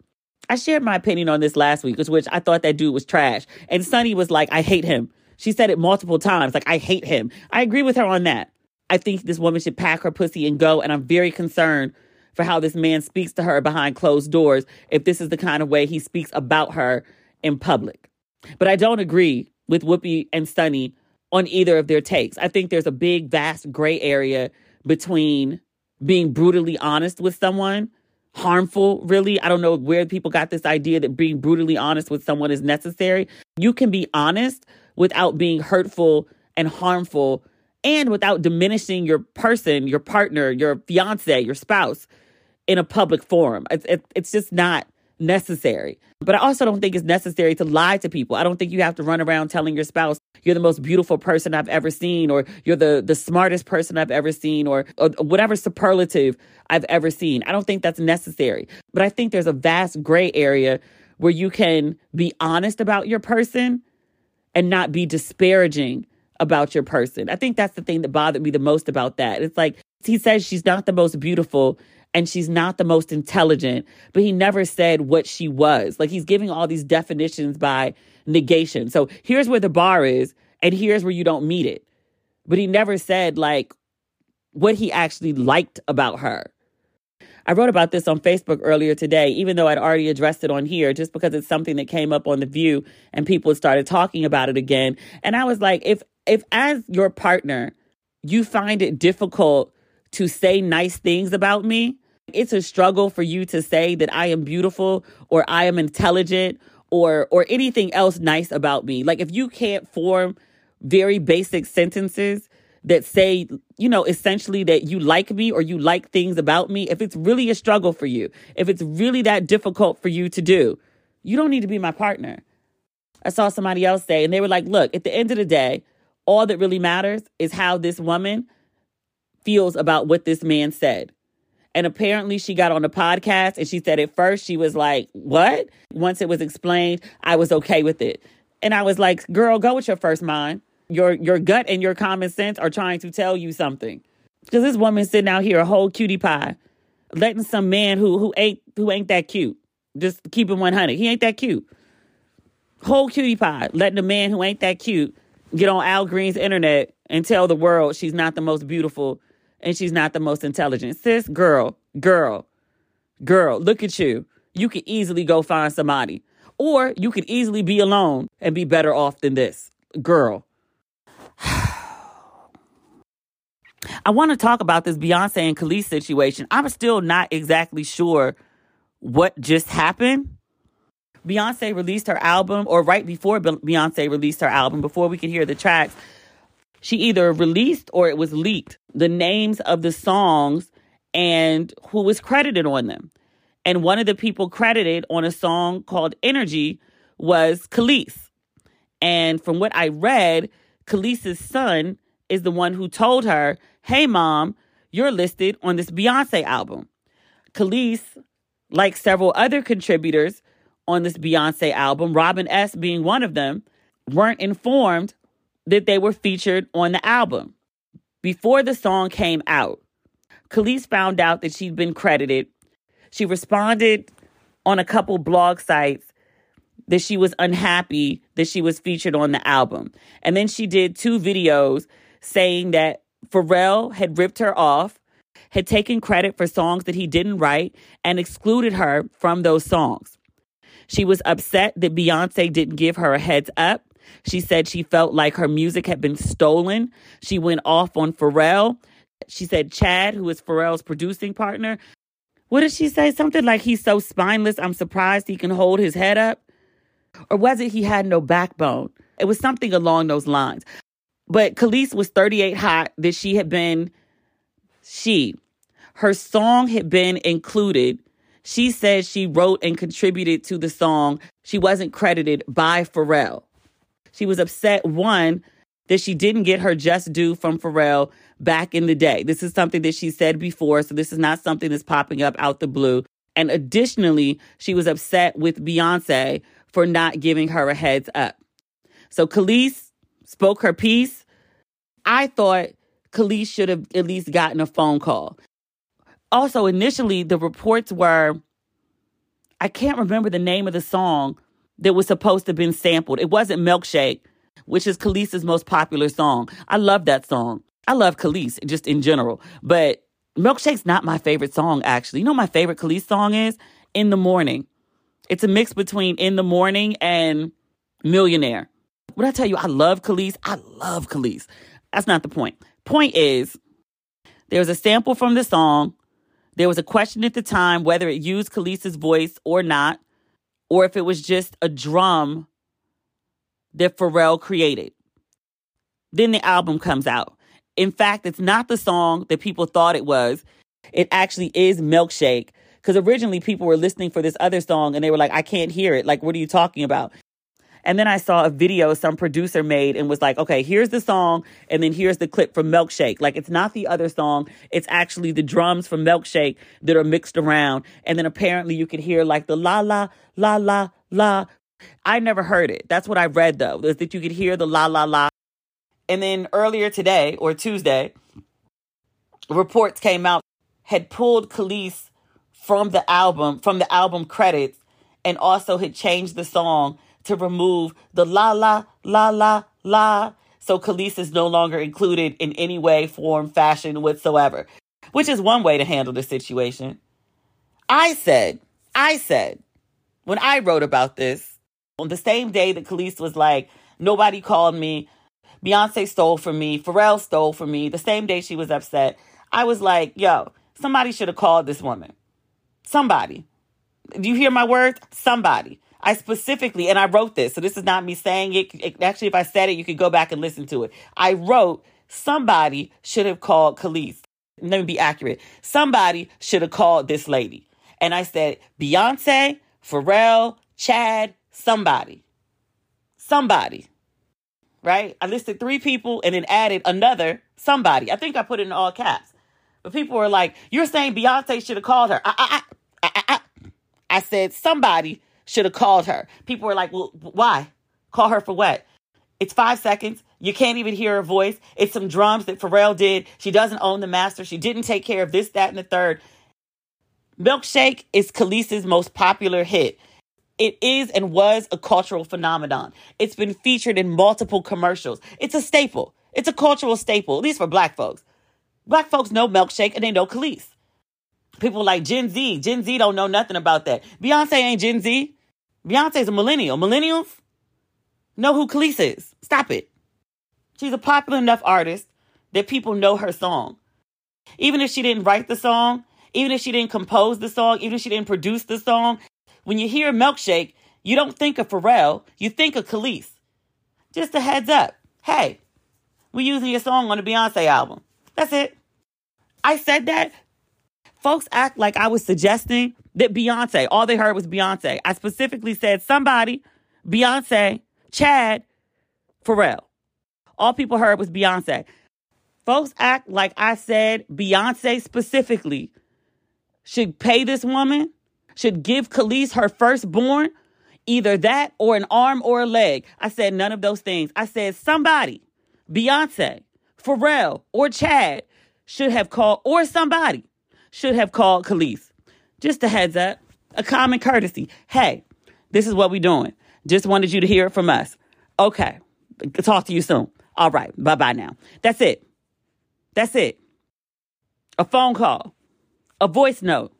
I shared my opinion on this last week, which I thought that dude was trash. And Sunny was like, I hate him. She said it multiple times, like, I hate him. I agree with her on that. I think this woman should pack her pussy and go. And I'm very concerned for how this man speaks to her behind closed doors if this is the kind of way he speaks about her in public. But I don't agree with Whoopi and Sunny on either of their takes. I think there's a big, vast gray area between being brutally honest with someone, harmful, really. I don't know where people got this idea that being brutally honest with someone is necessary. You can be honest without being hurtful and harmful and without diminishing your person, your partner, your fiance, your spouse in a public forum. It's, it, it's just not necessary. But I also don't think it's necessary to lie to people. I don't think you have to run around telling your spouse you're the most beautiful person I've ever seen or you're the the smartest person I've ever seen or, or whatever superlative I've ever seen. I don't think that's necessary. But I think there's a vast gray area where you can be honest about your person and not be disparaging about your person. I think that's the thing that bothered me the most about that. It's like he says she's not the most beautiful and she's not the most intelligent, but he never said what she was. Like he's giving all these definitions by negation. So here's where the bar is, and here's where you don't meet it. But he never said like what he actually liked about her. I wrote about this on Facebook earlier today, even though I'd already addressed it on here, just because it's something that came up on The View and people started talking about it again. And I was like, if if as your partner, you find it difficult to say nice things about me, it's a struggle for you to say that I am beautiful or I am intelligent or or anything else nice about me. Like if you can't form very basic sentences that say, you know, essentially that you like me or you like things about me, if it's really a struggle for you, if it's really that difficult for you to do, you don't need to be my partner. I saw somebody else say, and they were like, look, at the end of the day, all that really matters is how this woman feels about what this man said. And apparently, she got on the podcast and she said at first she was like, What? Once it was explained, I was okay with it. And I was like, Girl, go with your first mind. Your, your gut and your common sense are trying to tell you something. Because this woman sitting out here a whole cutie pie, letting some man who who ain't who ain't that cute. Just keep him 100. He ain't that cute. Whole cutie pie, letting a man who ain't that cute get on Al Green's internet and tell the world she's not the most beautiful and she's not the most intelligent. Sis, girl, girl, girl, look at you. You could easily go find somebody. Or you could easily be alone and be better off than this. Girl. I want to talk about this Beyonce and Kelis situation. I'm still not exactly sure what just happened. Beyonce released her album, or right before Beyonce released her album, before we could hear the tracks, she either released or it was leaked the names of the songs and who was credited on them. And one of the people credited on a song called Energy was Kelis. And from what I read, Kelis's son is the one who told her, Hey, mom, you're listed on this Beyonce album. Kelis, like several other contributors on this Beyonce album, Robin S. being one of them, weren't informed that they were featured on the album. Before the song came out, Kelis found out that she'd been credited. She responded on a couple blog sites that she was unhappy that she was featured on the album. And then she did two videos saying that Pharrell had ripped her off, had taken credit for songs that he didn't write, and excluded her from those songs. She was upset that Beyonce didn't give her a heads up she said she felt like her music had been stolen. She went off on Pharrell. She said Chad, who is Pharrell's producing partner, what did she say? Something like he's so spineless, I'm surprised he can hold his head up? Or was it he had no backbone? It was something along those lines. But Kelis was 38 hot that she had been, she, her song had been included. She said she wrote and contributed to the song. She wasn't credited by Pharrell. She was upset, one, that she didn't get her just due from Pharrell back in the day. This is something that she said before, so this is not something that's popping up out the blue. And additionally, she was upset with Beyonce for not giving her a heads up. So Kelis spoke her piece. I thought Kelis should have at least gotten a phone call. Also, initially, the reports were I can't remember the name of the song that was supposed to have been sampled. It wasn't Milkshake, which is Kelis's most popular song. I love that song. I love Kelis just in general, but Milkshake's not my favorite song, actually. You know my favorite Kelis song is? In the Morning. It's a mix between In the Morning and Millionaire. What I tell you, I love Kelis. I love Kelis. That's not the point. Point is, there was a sample from the song. There was a question at the time whether it used Kelis's voice or not, or if it was just a drum that Pharrell created. Then the album comes out. In fact, it's not the song that people thought it was. It actually is Milkshake. Because originally people were listening for this other song and they were like, I can't hear it. Like, what are you talking about? And then I saw a video some producer made and was like, okay, here's the song, and then here's the clip from Milkshake. Like, it's not the other song, it's actually the drums from Milkshake that are mixed around. And then apparently you could hear like the la la, la la, la. I never heard it. That's what I read though, is that you could hear the la la la. And then earlier today or Tuesday, reports came out had pulled Kelis from the album, from the album credits, and also had changed the song to remove the la la la la la. So Kelis is no longer included in any way, form, fashion whatsoever, which is one way to handle the situation. I said, I said, when I wrote about this, on the same day that Kelis was like, nobody called me, Beyonce stole from me, Pharrell stole from me, the same day she was upset, I was like, yo, somebody should have called this woman. Somebody. Do you hear my words? Somebody. I specifically, and I wrote this, so this is not me saying it. it. Actually, if I said it, you could go back and listen to it. I wrote, somebody should have called Kelis. Let me be accurate. Somebody should have called this lady. And I said, Beyonce, Pharrell, Chad, somebody. Somebody right? I listed three people and then added another somebody. I think I put it in all caps. But people were like, You're saying Beyonce should have called her. I, I, I, I, said somebody should have called her. People were like, Well, why? Call her for what? It's five seconds. You can't even hear her voice. It's some drums that Pharrell did. She doesn't own the master. She didn't take care of this, that, and the third. Milkshake is Kelis's most popular hit. It is and was a cultural phenomenon. It's been featured in multiple commercials. It's a staple. It's a cultural staple, at least for black folks. Black folks know milkshake and they know Kelis. People like Gen Z. Gen Z don't know nothing about that. Beyonce ain't Gen Z. Beyonce's a millennial. Millennials know who Kelis is. Stop it. She's a popular enough artist that people know her song. Even if she didn't write the song, even if she didn't compose the song, even if she didn't produce the song, when you hear milkshake, you don't think of Pharrell, you think of Kelis. Just a heads up. Hey, we're using your song on the Beyonce album. That's it. I said that. Folks act like I was suggesting that Beyonce, all they heard was Beyonce. I specifically said somebody, Beyonce, Chad, Pharrell. All people heard was Beyonce. Folks act like I said Beyonce specifically should pay this woman should give Kelis her firstborn, either that or an arm or a leg. I said none of those things. I said somebody, Beyonce, Pharrell, or Chad should have called, or somebody should have called Kelis. Just a heads up, a common courtesy. Hey, this is what we're doing. Just wanted you to hear it from us. Okay. Talk to you soon. All right. Bye bye now. That's it. That's it. A phone call, a voice note,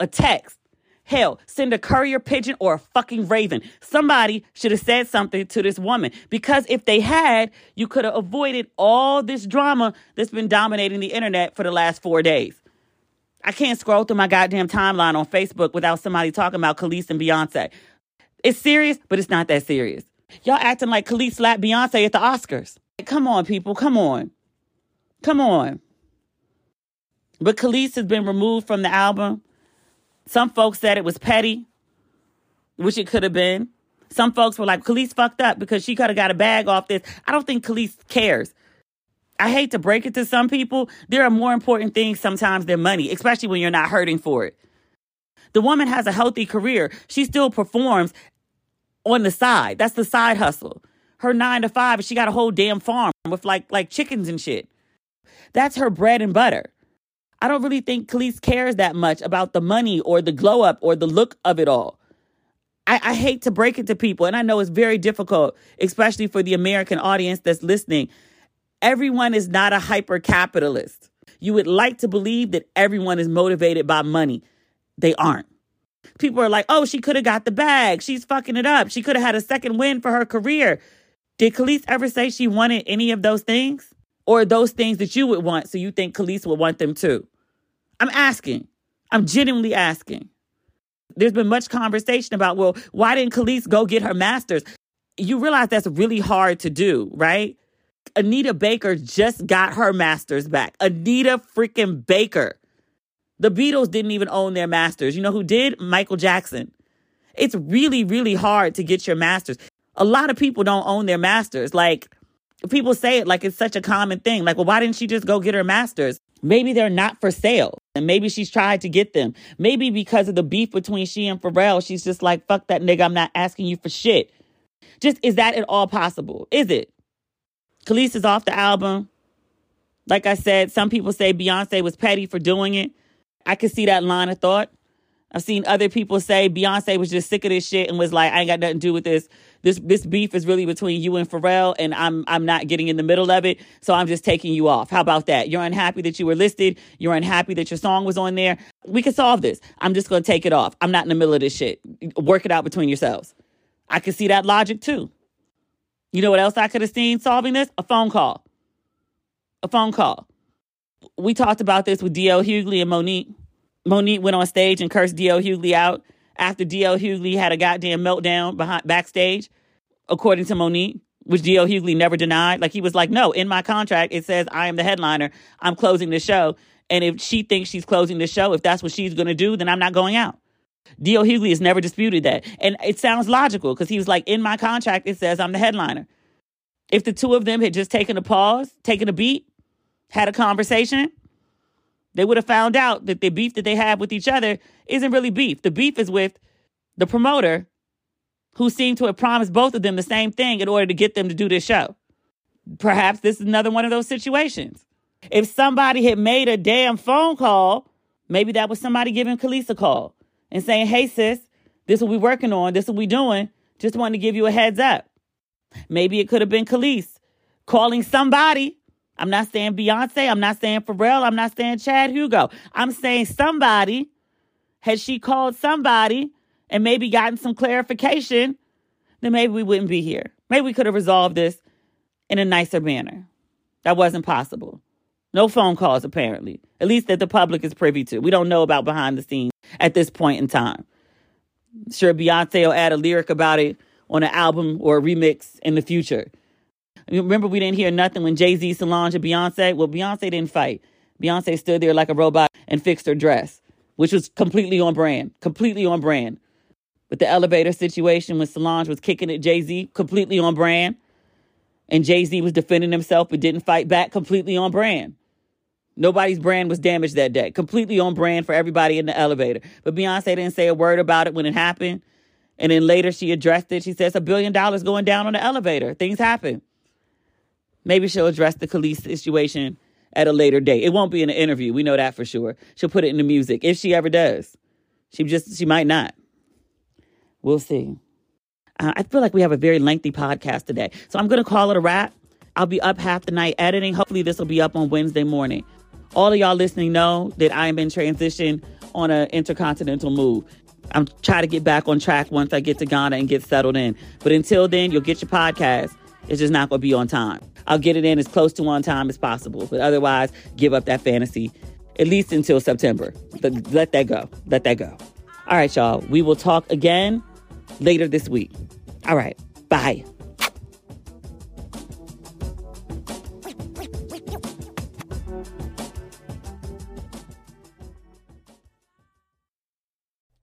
a text, Hell, send a courier pigeon or a fucking raven. Somebody should have said something to this woman because if they had, you could have avoided all this drama that's been dominating the internet for the last four days. I can't scroll through my goddamn timeline on Facebook without somebody talking about Kelis and Beyonce. It's serious, but it's not that serious. Y'all acting like Kelis slapped Beyonce at the Oscars. Come on, people. Come on. Come on. But Kelis has been removed from the album. Some folks said it was petty, which it could have been. Some folks were like, Kelis fucked up because she could have got a bag off this. I don't think Kelis cares. I hate to break it to some people. There are more important things sometimes than money, especially when you're not hurting for it. The woman has a healthy career. She still performs on the side. That's the side hustle. Her nine to five, she got a whole damn farm with like like chickens and shit. That's her bread and butter. I don't really think Kelis cares that much about the money or the glow up or the look of it all. I, I hate to break it to people, and I know it's very difficult, especially for the American audience that's listening. Everyone is not a hyper capitalist. You would like to believe that everyone is motivated by money. They aren't. People are like, oh, she could have got the bag. She's fucking it up. She could have had a second win for her career. Did Kelis ever say she wanted any of those things? Or those things that you would want, so you think Kelis would want them too? I'm asking. I'm genuinely asking. There's been much conversation about, well, why didn't Kelis go get her master's? You realize that's really hard to do, right? Anita Baker just got her master's back. Anita freaking Baker. The Beatles didn't even own their masters. You know who did? Michael Jackson. It's really, really hard to get your masters. A lot of people don't own their masters. Like, people say it like it's such a common thing. Like, well, why didn't she just go get her masters? Maybe they're not for sale. And maybe she's tried to get them. Maybe because of the beef between she and Pharrell, she's just like, fuck that nigga, I'm not asking you for shit. Just is that at all possible? Is it? Kelis is off the album. Like I said, some people say Beyonce was petty for doing it. I could see that line of thought. I've seen other people say Beyonce was just sick of this shit and was like, I ain't got nothing to do with this. This this beef is really between you and Pharrell, and I'm I'm not getting in the middle of it, so I'm just taking you off. How about that? You're unhappy that you were listed. You're unhappy that your song was on there. We can solve this. I'm just gonna take it off. I'm not in the middle of this shit. Work it out between yourselves. I can see that logic too. You know what else I could have seen solving this? A phone call. A phone call. We talked about this with D.L. Hughley and Mo'Nique. Mo'Nique went on stage and cursed D.L. Hughley out after D.L. Hughley had a goddamn meltdown behind backstage, according to Mo'Nique, which D.L. Hughley never denied. Like he was like, no, in my contract it says I am the headliner. I'm closing the show. And if she thinks she's closing the show, if that's what she's gonna do, then I'm not going out. D.L. Hughley has never disputed that. And it sounds logical because he was like, in my contract, it says I'm the headliner. If the two of them had just taken a pause, taken a beat, had a conversation, they would have found out that the beef that they have with each other isn't really beef. The beef is with the promoter who seemed to have promised both of them the same thing in order to get them to do this show. Perhaps this is another one of those situations. If somebody had made a damn phone call, maybe that was somebody giving Kelis a call and saying, hey, sis, this is what we working on. This is what we doing. Just wanted to give you a heads up. Maybe it could have been Kelis calling somebody. I'm not saying Beyonce. I'm not saying Pharrell. I'm not saying Chad Hugo. I'm saying somebody. Had she called somebody and maybe gotten some clarification, then maybe we wouldn't be here. Maybe we could have resolved this in a nicer manner. That wasn't possible. No phone calls, apparently, at least that the public is privy to. We don't know about behind the scenes at this point in time. Sure, Beyonce will add a lyric about it on an album or a remix in the future. Remember, we didn't hear nothing when Jay Z, Solange, and Beyonce. Well, Beyonce didn't fight. Beyonce stood there like a robot and fixed her dress, which was completely on brand, completely on brand. But the elevator situation when Solange was kicking at Jay Z, completely on brand. And Jay Z was defending himself but didn't fight back, completely on brand. Nobody's brand was damaged that day. Completely on brand for everybody in the elevator. But Beyonce didn't say a word about it when it happened. And then later she addressed it. She says a billion dollars going down on the elevator. Things happen. Maybe she'll address the Kelis situation at a later date. It won't be in an interview. We know that for sure. She'll put it in the music if she ever does. She just she might not. We'll see. Uh, I feel like we have a very lengthy podcast today, so I'm going to call it a wrap. I'll be up half the night editing. Hopefully, this will be up on Wednesday morning. All of y'all listening know that I am in transition on an intercontinental move. I'm trying to get back on track once I get to Ghana and get settled in. But until then, you'll get your podcast. It's just not going to be on time. I'll get it in as close to on time as possible. But otherwise, give up that fantasy at least until September. But let that go. Let that go. All right, y'all. We will talk again later this week. All right. Bye.